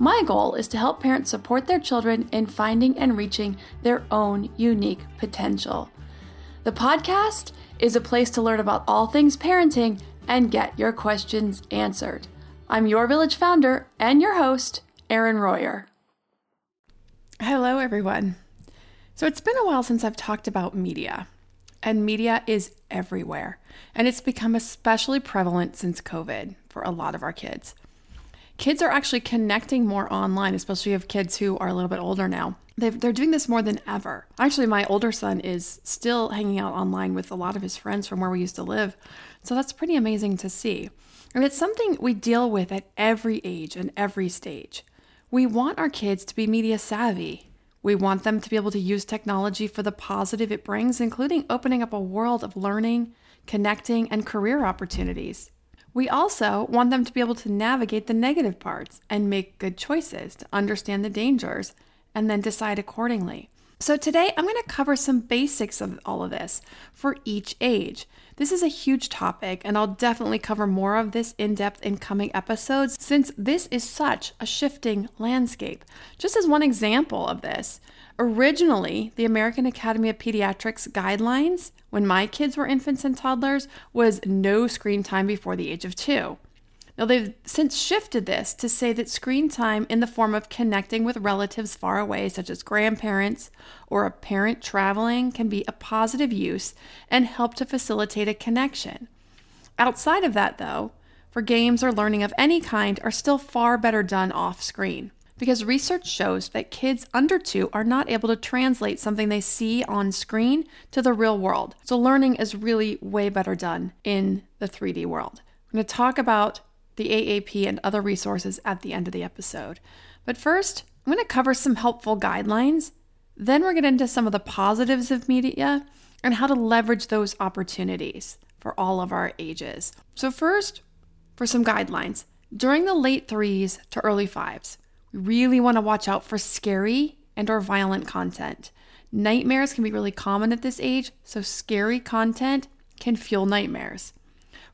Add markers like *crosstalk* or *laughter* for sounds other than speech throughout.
My goal is to help parents support their children in finding and reaching their own unique potential. The podcast is a place to learn about all things parenting and get your questions answered. I'm your village founder and your host, Erin Royer. Hello, everyone. So, it's been a while since I've talked about media, and media is everywhere, and it's become especially prevalent since COVID for a lot of our kids kids are actually connecting more online, especially of kids who are a little bit older now. they are doing this more than ever. Actually, my older son is still hanging out online with a lot of his friends from where we used to live. So that's pretty amazing to see. And it's something we deal with at every age and every stage. We want our kids to be media savvy. We want them to be able to use technology for the positive it brings, including opening up a world of learning, connecting, and career opportunities. We also want them to be able to navigate the negative parts and make good choices to understand the dangers and then decide accordingly. So, today I'm going to cover some basics of all of this for each age. This is a huge topic, and I'll definitely cover more of this in depth in coming episodes since this is such a shifting landscape. Just as one example of this, Originally, the American Academy of Pediatrics guidelines, when my kids were infants and toddlers, was no screen time before the age of two. Now, they've since shifted this to say that screen time in the form of connecting with relatives far away, such as grandparents or a parent traveling, can be a positive use and help to facilitate a connection. Outside of that, though, for games or learning of any kind are still far better done off screen because research shows that kids under two are not able to translate something they see on screen to the real world. So, learning is really way better done in the 3D world. I'm going to talk about the AAP and other resources at the end of the episode. But first, I'm going to cover some helpful guidelines. Then, we're going to get into some of the positives of media and how to leverage those opportunities for all of our ages. So, first, for some guidelines. During the late threes to early fives, we really want to watch out for scary and or violent content. Nightmares can be really common at this age, so scary content can fuel nightmares.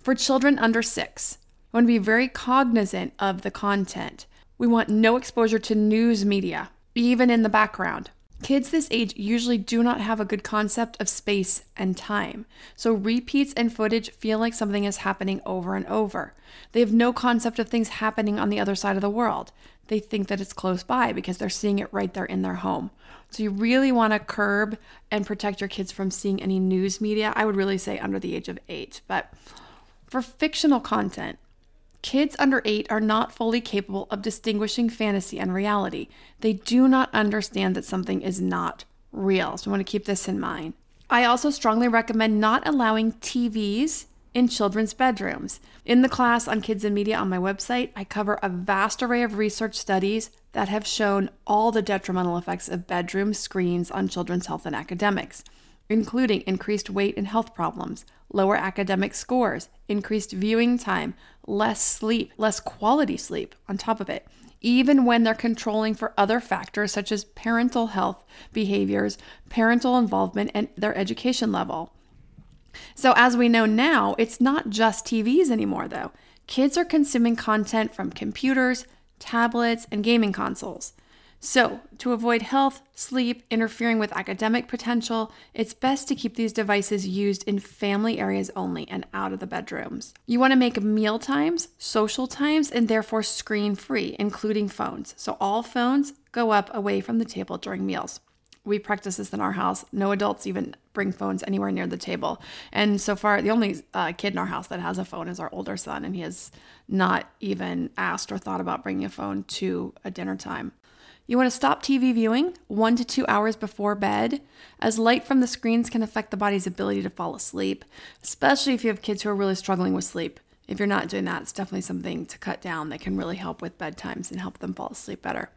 For children under 6, we want to be very cognizant of the content. We want no exposure to news media, even in the background. Kids this age usually do not have a good concept of space and time, so repeats and footage feel like something is happening over and over. They have no concept of things happening on the other side of the world they think that it's close by because they're seeing it right there in their home. So you really want to curb and protect your kids from seeing any news media. I would really say under the age of eight. But for fictional content, kids under eight are not fully capable of distinguishing fantasy and reality. They do not understand that something is not real. So I want to keep this in mind. I also strongly recommend not allowing TVs in children's bedrooms. In the class on kids and media on my website, I cover a vast array of research studies that have shown all the detrimental effects of bedroom screens on children's health and academics, including increased weight and health problems, lower academic scores, increased viewing time, less sleep, less quality sleep on top of it, even when they're controlling for other factors such as parental health behaviors, parental involvement, and their education level. So, as we know now, it's not just TVs anymore, though. Kids are consuming content from computers, tablets, and gaming consoles. So, to avoid health, sleep, interfering with academic potential, it's best to keep these devices used in family areas only and out of the bedrooms. You want to make meal times, social times, and therefore screen free, including phones. So, all phones go up away from the table during meals. We practice this in our house. No adults even bring phones anywhere near the table. And so far, the only uh, kid in our house that has a phone is our older son, and he has not even asked or thought about bringing a phone to a dinner time. You want to stop TV viewing one to two hours before bed, as light from the screens can affect the body's ability to fall asleep, especially if you have kids who are really struggling with sleep. If you're not doing that, it's definitely something to cut down that can really help with bedtimes and help them fall asleep better.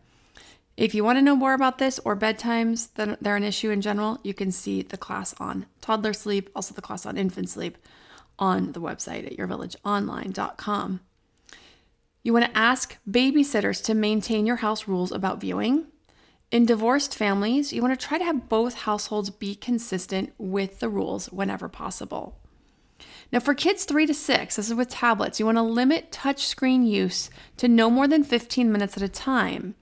If you want to know more about this or bedtimes that they're an issue in general, you can see the class on toddler sleep, also the class on infant sleep on the website at yourvillageonline.com. You want to ask babysitters to maintain your house rules about viewing. In divorced families, you want to try to have both households be consistent with the rules whenever possible. Now, for kids three to six, this is with tablets, you want to limit touchscreen use to no more than 15 minutes at a time.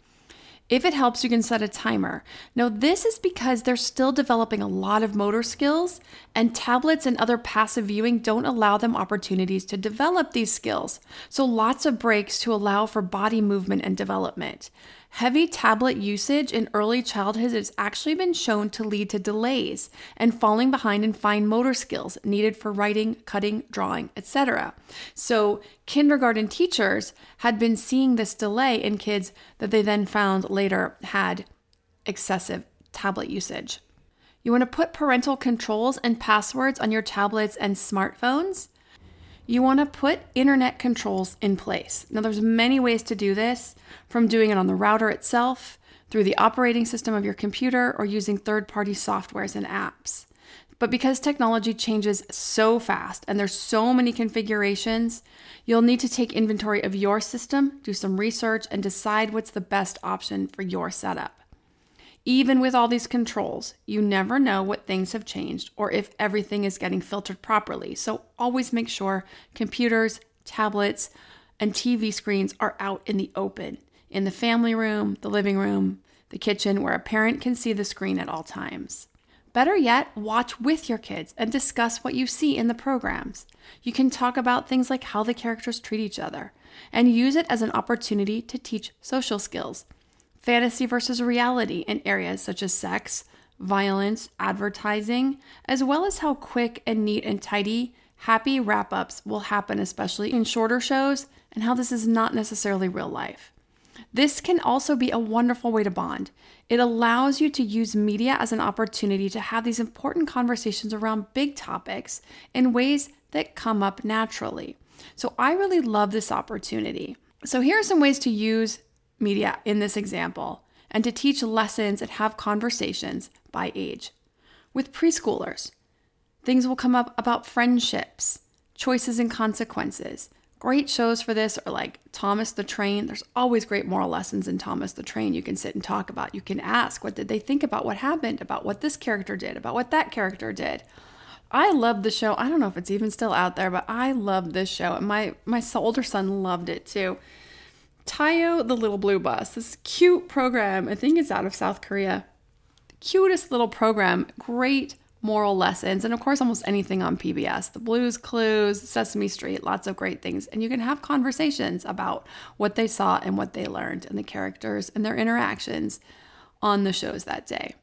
If it helps, you can set a timer. Now, this is because they're still developing a lot of motor skills, and tablets and other passive viewing don't allow them opportunities to develop these skills. So, lots of breaks to allow for body movement and development. Heavy tablet usage in early childhood has actually been shown to lead to delays and falling behind in fine motor skills needed for writing, cutting, drawing, etc. So, kindergarten teachers had been seeing this delay in kids that they then found later had excessive tablet usage. You want to put parental controls and passwords on your tablets and smartphones you want to put internet controls in place. Now there's many ways to do this, from doing it on the router itself, through the operating system of your computer, or using third-party softwares and apps. But because technology changes so fast and there's so many configurations, you'll need to take inventory of your system, do some research, and decide what's the best option for your setup. Even with all these controls, you never know what things have changed or if everything is getting filtered properly. So always make sure computers, tablets, and TV screens are out in the open, in the family room, the living room, the kitchen, where a parent can see the screen at all times. Better yet, watch with your kids and discuss what you see in the programs. You can talk about things like how the characters treat each other and use it as an opportunity to teach social skills fantasy versus reality in areas such as sex, violence, advertising, as well as how quick and neat and tidy happy wrap ups will happen, especially in shorter shows, and how this is not necessarily real life. This can also be a wonderful way to bond. It allows you to use media as an opportunity to have these important conversations around big topics in ways that come up naturally. So, I really love this opportunity. So, here are some ways to use media in this example and to teach lessons and have conversations by age. With preschoolers, things will come up about friendships, choices and consequences. Great shows for this are like Thomas the Train. There's always great moral lessons in Thomas the Train you can sit and talk about. You can ask, what did they think about what happened, about what this character did, about what that character did. I love the show. I don't know if it's even still out there, but I love this show. And my my older son loved it too. Tayo the Little Blue Bus, this cute program. I think it's out of South Korea. Cutest little program, great moral lessons, and of course, almost anything on PBS. The Blues Clues, Sesame Street, lots of great things. And you can have conversations about what they saw and what they learned, and the characters and their interactions on the shows that day.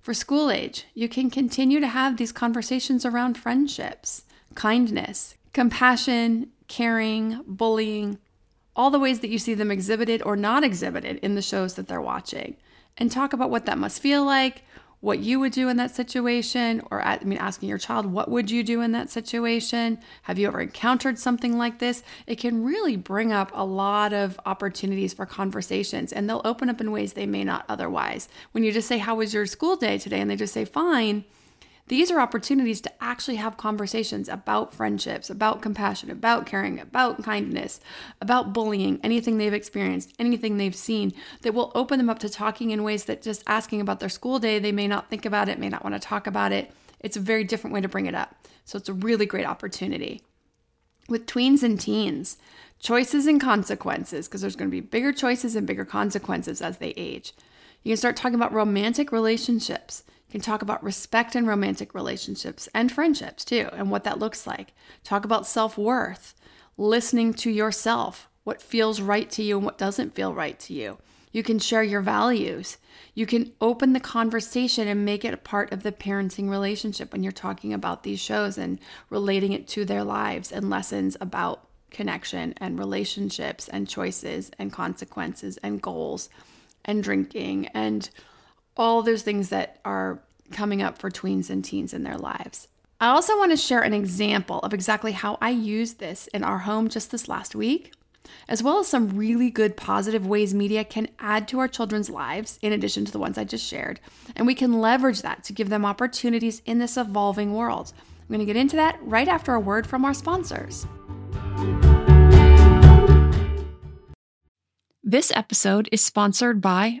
For school age, you can continue to have these conversations around friendships, kindness, compassion, caring, bullying, all the ways that you see them exhibited or not exhibited in the shows that they're watching, and talk about what that must feel like, what you would do in that situation, or I mean, asking your child, what would you do in that situation? Have you ever encountered something like this? It can really bring up a lot of opportunities for conversations, and they'll open up in ways they may not otherwise. When you just say, How was your school day today? and they just say, Fine these are opportunities to actually have conversations about friendships, about compassion, about caring, about kindness, about bullying, anything they've experienced, anything they've seen that will open them up to talking in ways that just asking about their school day, they may not think about it, may not want to talk about it. It's a very different way to bring it up. So it's a really great opportunity. With tweens and teens, choices and consequences, because there's going to be bigger choices and bigger consequences as they age. You can start talking about romantic relationships can talk about respect in romantic relationships and friendships too, and what that looks like. Talk about self worth, listening to yourself, what feels right to you and what doesn't feel right to you. You can share your values. You can open the conversation and make it a part of the parenting relationship when you're talking about these shows and relating it to their lives and lessons about connection and relationships and choices and consequences and goals and drinking and all those things that are coming up for tweens and teens in their lives. I also want to share an example of exactly how I used this in our home just this last week, as well as some really good positive ways media can add to our children's lives, in addition to the ones I just shared. And we can leverage that to give them opportunities in this evolving world. I'm going to get into that right after a word from our sponsors. This episode is sponsored by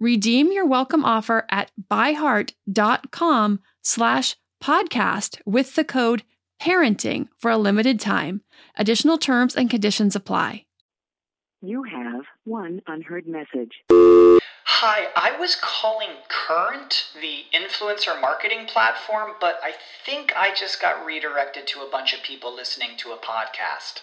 Redeem your welcome offer at byheart.com slash podcast with the code parenting for a limited time. Additional terms and conditions apply. You have one unheard message. Hi, I was calling Current, the influencer marketing platform, but I think I just got redirected to a bunch of people listening to a podcast.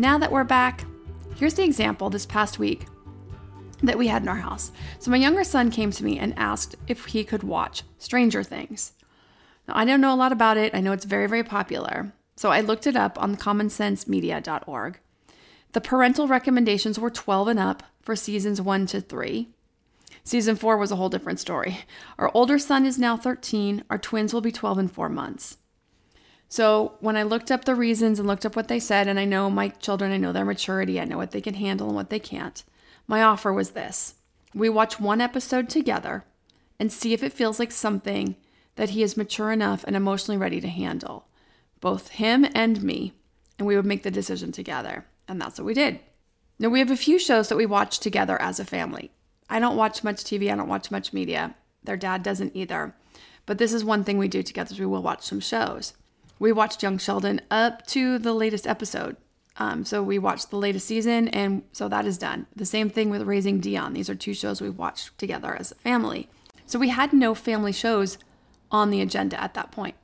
Now that we're back, here's the example this past week that we had in our house. So, my younger son came to me and asked if he could watch Stranger Things. Now, I don't know a lot about it, I know it's very, very popular. So, I looked it up on commonsensemedia.org. The parental recommendations were 12 and up for seasons 1 to 3. Season 4 was a whole different story. Our older son is now 13, our twins will be 12 and 4 months. So when I looked up the reasons and looked up what they said, and I know my children, I know their maturity, I know what they can handle and what they can't, my offer was this we watch one episode together and see if it feels like something that he is mature enough and emotionally ready to handle, both him and me, and we would make the decision together. And that's what we did. Now, we have a few shows that we watch together as a family. I don't watch much TV, I don't watch much media. Their dad doesn't either. But this is one thing we do together is we will watch some shows we watched Young Sheldon up to the latest episode. Um, so we watched the latest season, and so that is done. The same thing with Raising Dion. These are two shows we watched together as a family. So we had no family shows on the agenda at that point.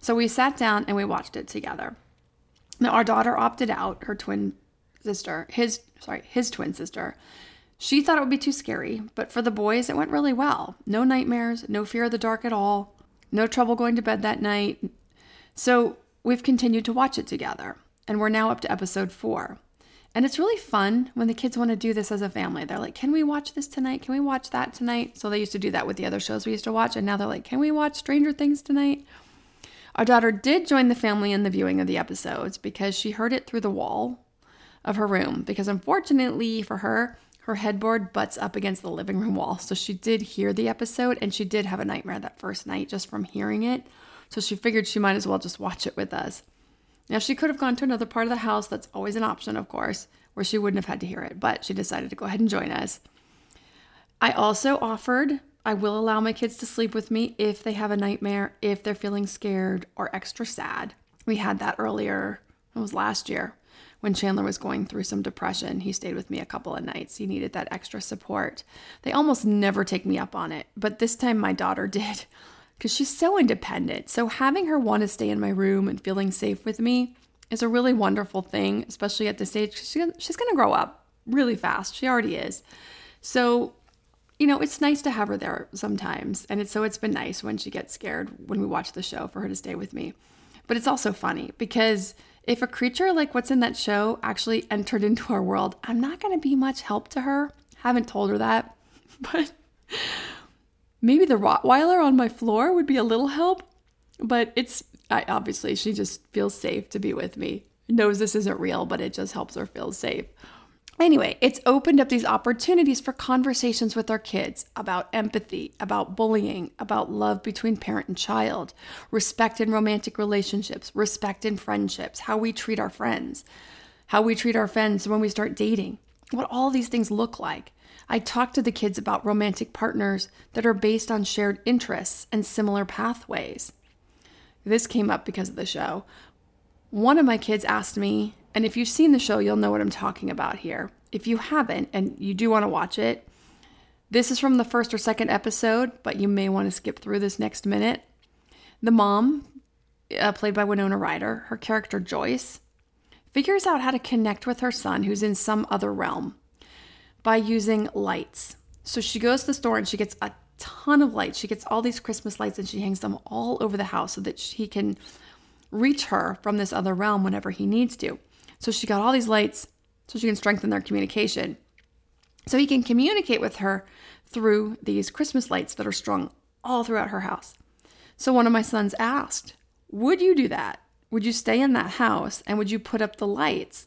So we sat down and we watched it together. Now our daughter opted out, her twin sister, his sorry, his twin sister She thought it would be too scary, but for the boys, it went really well. No nightmares, no fear of the dark at all, no trouble going to bed that night. So we've continued to watch it together, and we're now up to episode four. And it's really fun when the kids want to do this as a family. They're like, Can we watch this tonight? Can we watch that tonight? So they used to do that with the other shows we used to watch. And now they're like, Can we watch Stranger Things tonight? Our daughter did join the family in the viewing of the episodes because she heard it through the wall of her room. Because unfortunately for her, her headboard butts up against the living room wall. So she did hear the episode and she did have a nightmare that first night just from hearing it. So she figured she might as well just watch it with us. Now, she could have gone to another part of the house. That's always an option, of course, where she wouldn't have had to hear it, but she decided to go ahead and join us. I also offered I will allow my kids to sleep with me if they have a nightmare, if they're feeling scared or extra sad. We had that earlier, it was last year when Chandler was going through some depression. He stayed with me a couple of nights. He needed that extra support. They almost never take me up on it, but this time my daughter *laughs* did because she's so independent. So having her want to stay in my room and feeling safe with me is a really wonderful thing, especially at this age. She's going to grow up really fast. She already is. So you know, it's nice to have her there sometimes. And it's so it's been nice when she gets scared when we watch the show for her to stay with me. But it's also funny because if a creature like what's in that show actually entered into our world, I'm not going to be much help to her. Haven't told her that. *laughs* But maybe the Rottweiler on my floor would be a little help. But it's I, obviously she just feels safe to be with me. Knows this isn't real, but it just helps her feel safe. Anyway, it's opened up these opportunities for conversations with our kids about empathy, about bullying, about love between parent and child, respect in romantic relationships, respect in friendships, how we treat our friends, how we treat our friends when we start dating, what all these things look like. I talk to the kids about romantic partners that are based on shared interests and similar pathways. This came up because of the show. One of my kids asked me and if you've seen the show, you'll know what I'm talking about here. If you haven't and you do want to watch it, this is from the first or second episode, but you may want to skip through this next minute. The mom, uh, played by Winona Ryder, her character Joyce, figures out how to connect with her son who's in some other realm by using lights. So she goes to the store and she gets a ton of lights. She gets all these Christmas lights and she hangs them all over the house so that he can reach her from this other realm whenever he needs to. So she got all these lights so she can strengthen their communication. So he can communicate with her through these Christmas lights that are strung all throughout her house. So one of my sons asked, Would you do that? Would you stay in that house and would you put up the lights?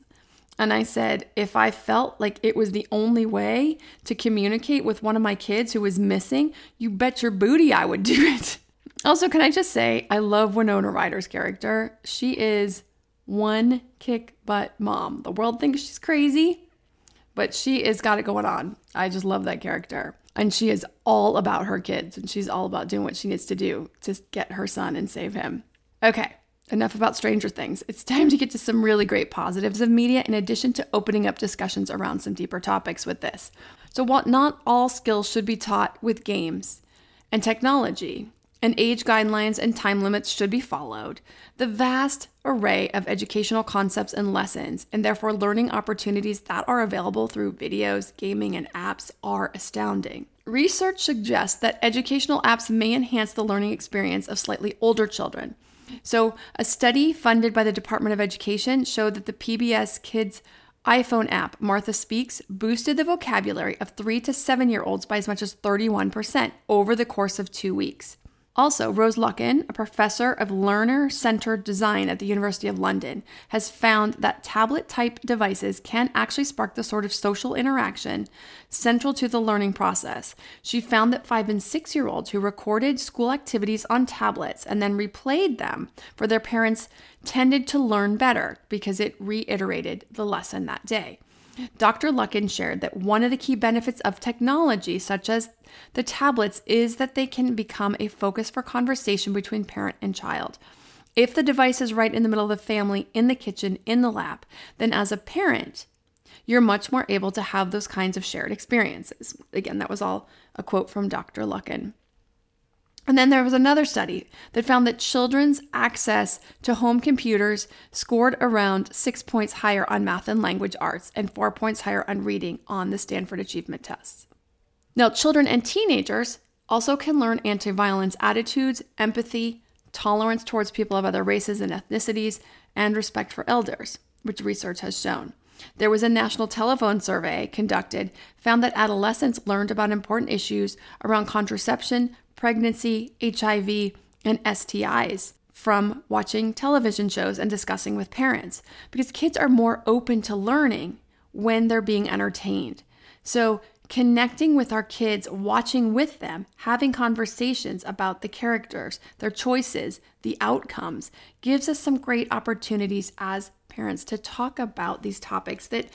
And I said, if I felt like it was the only way to communicate with one of my kids who was missing, you bet your booty I would do it. *laughs* Also, can I just say, I love Winona Ryder's character. She is one kick butt mom. The world thinks she's crazy, but she has got it going on. I just love that character. And she is all about her kids and she's all about doing what she needs to do to get her son and save him. Okay, enough about Stranger Things. It's time to get to some really great positives of media in addition to opening up discussions around some deeper topics with this. So, while not all skills should be taught with games and technology, and age guidelines and time limits should be followed. The vast array of educational concepts and lessons, and therefore learning opportunities that are available through videos, gaming, and apps, are astounding. Research suggests that educational apps may enhance the learning experience of slightly older children. So, a study funded by the Department of Education showed that the PBS Kids iPhone app, Martha Speaks, boosted the vocabulary of three to seven year olds by as much as 31% over the course of two weeks. Also, Rose Luckin, a professor of learner centered design at the University of London, has found that tablet type devices can actually spark the sort of social interaction central to the learning process. She found that five and six year olds who recorded school activities on tablets and then replayed them for their parents tended to learn better because it reiterated the lesson that day. Dr. Luckin shared that one of the key benefits of technology, such as the tablets, is that they can become a focus for conversation between parent and child. If the device is right in the middle of the family, in the kitchen, in the lap, then as a parent, you're much more able to have those kinds of shared experiences. Again, that was all a quote from Dr. Luckin. And then there was another study that found that children's access to home computers scored around six points higher on math and language arts and four points higher on reading on the Stanford Achievement Tests. Now, children and teenagers also can learn anti violence attitudes, empathy, tolerance towards people of other races and ethnicities, and respect for elders, which research has shown. There was a national telephone survey conducted, found that adolescents learned about important issues around contraception, pregnancy, HIV, and STIs from watching television shows and discussing with parents because kids are more open to learning when they're being entertained. So, connecting with our kids, watching with them, having conversations about the characters, their choices, the outcomes, gives us some great opportunities as parents to talk about these topics that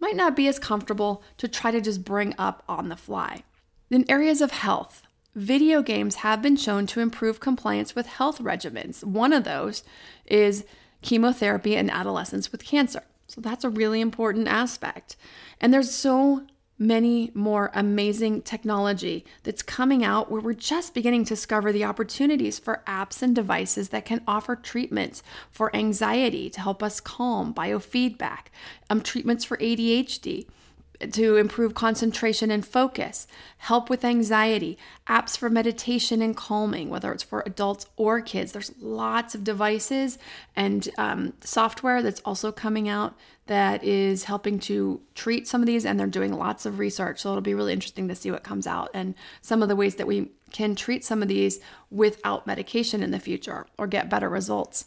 might not be as comfortable to try to just bring up on the fly. In areas of health, video games have been shown to improve compliance with health regimens. One of those is chemotherapy in adolescents with cancer. So that's a really important aspect. And there's so many more amazing technology that's coming out where we're just beginning to discover the opportunities for apps and devices that can offer treatments for anxiety to help us calm, biofeedback, um, treatments for ADHD to improve concentration and focus, help with anxiety, apps for meditation and calming, whether it's for adults or kids. There's lots of devices and um, software that's also coming out that is helping to treat some of these, and they're doing lots of research. So it'll be really interesting to see what comes out and some of the ways that we can treat some of these without medication in the future or get better results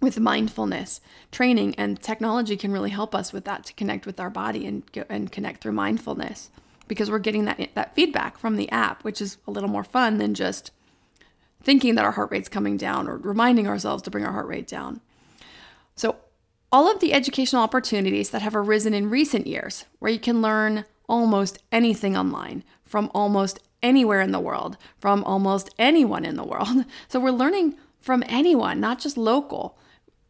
with mindfulness training and technology can really help us with that to connect with our body and and connect through mindfulness because we're getting that that feedback from the app which is a little more fun than just thinking that our heart rate's coming down or reminding ourselves to bring our heart rate down. So all of the educational opportunities that have arisen in recent years where you can learn almost anything online from almost anywhere in the world from almost anyone in the world. *laughs* So we're learning from anyone not just local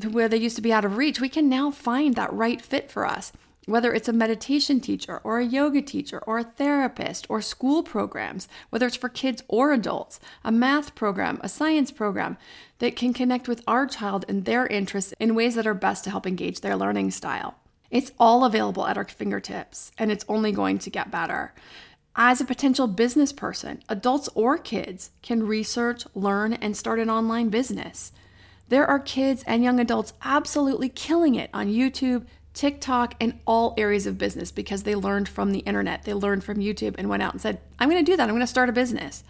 where they used to be out of reach, we can now find that right fit for us. Whether it's a meditation teacher or a yoga teacher or a therapist or school programs, whether it's for kids or adults, a math program, a science program that can connect with our child and their interests in ways that are best to help engage their learning style. It's all available at our fingertips and it's only going to get better. As a potential business person, adults or kids can research, learn, and start an online business. There are kids and young adults absolutely killing it on YouTube, TikTok, and all areas of business because they learned from the internet. They learned from YouTube and went out and said, I'm going to do that. I'm going to start a business.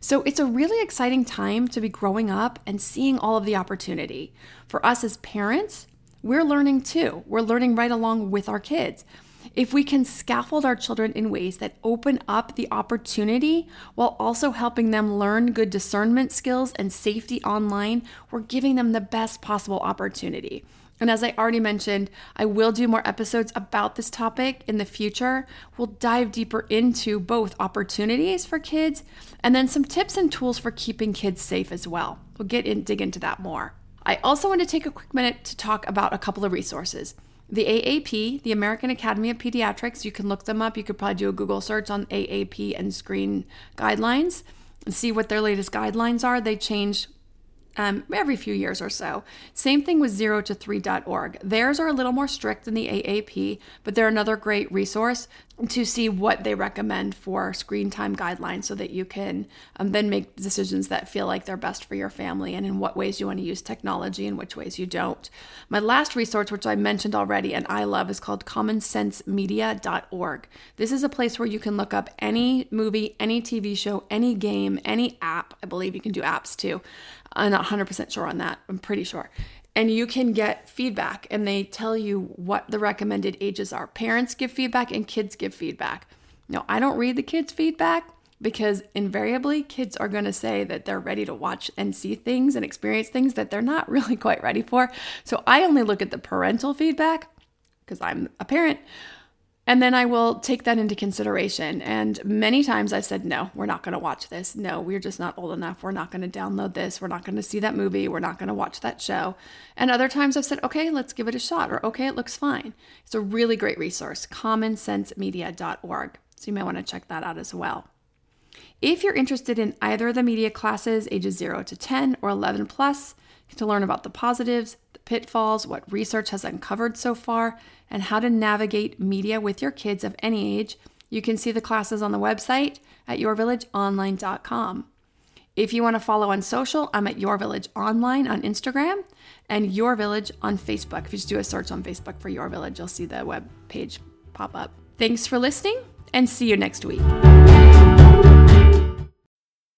So it's a really exciting time to be growing up and seeing all of the opportunity. For us as parents, we're learning too. We're learning right along with our kids. If we can scaffold our children in ways that open up the opportunity while also helping them learn good discernment skills and safety online, we're giving them the best possible opportunity. And as I already mentioned, I will do more episodes about this topic in the future. We'll dive deeper into both opportunities for kids and then some tips and tools for keeping kids safe as well. We'll get in dig into that more. I also want to take a quick minute to talk about a couple of resources. The AAP, the American Academy of Pediatrics, you can look them up. You could probably do a Google search on AAP and screen guidelines and see what their latest guidelines are. They change um, every few years or so. Same thing with 0 to 3.org. Theirs are a little more strict than the AAP, but they're another great resource to see what they recommend for screen time guidelines so that you can um, then make decisions that feel like they're best for your family and in what ways you want to use technology and which ways you don't. My last resource, which I mentioned already and I love, is called commonsensemedia.org. This is a place where you can look up any movie, any TV show, any game, any app. I believe you can do apps too. I'm not 100% sure on that. I'm pretty sure. And you can get feedback and they tell you what the recommended ages are. Parents give feedback and kids give feedback. Now, I don't read the kids' feedback because invariably kids are going to say that they're ready to watch and see things and experience things that they're not *laughs* really quite ready for. So I only look at the parental feedback because I'm a parent and then I will take that into consideration. And many times I've said, no, we're not going to watch this. No, we're just not old enough. We're not going to download this. We're not going to see that movie. We're not going to watch that show. And other times I've said, okay, let's give it a shot, or okay, it looks fine. It's a really great resource, commonsensemedia.org. So you may want to check that out as well. If you're interested in either of the media classes, ages 0 to 10 or 11 plus, to learn about the positives, the pitfalls, what research has uncovered so far, and how to navigate media with your kids of any age, you can see the classes on the website at yourvillageonline.com. If you want to follow on social, I'm at Your Village Online on Instagram and Your Village on Facebook. If you just do a search on Facebook for Your Village, you'll see the web page pop up. Thanks for listening and see you next week.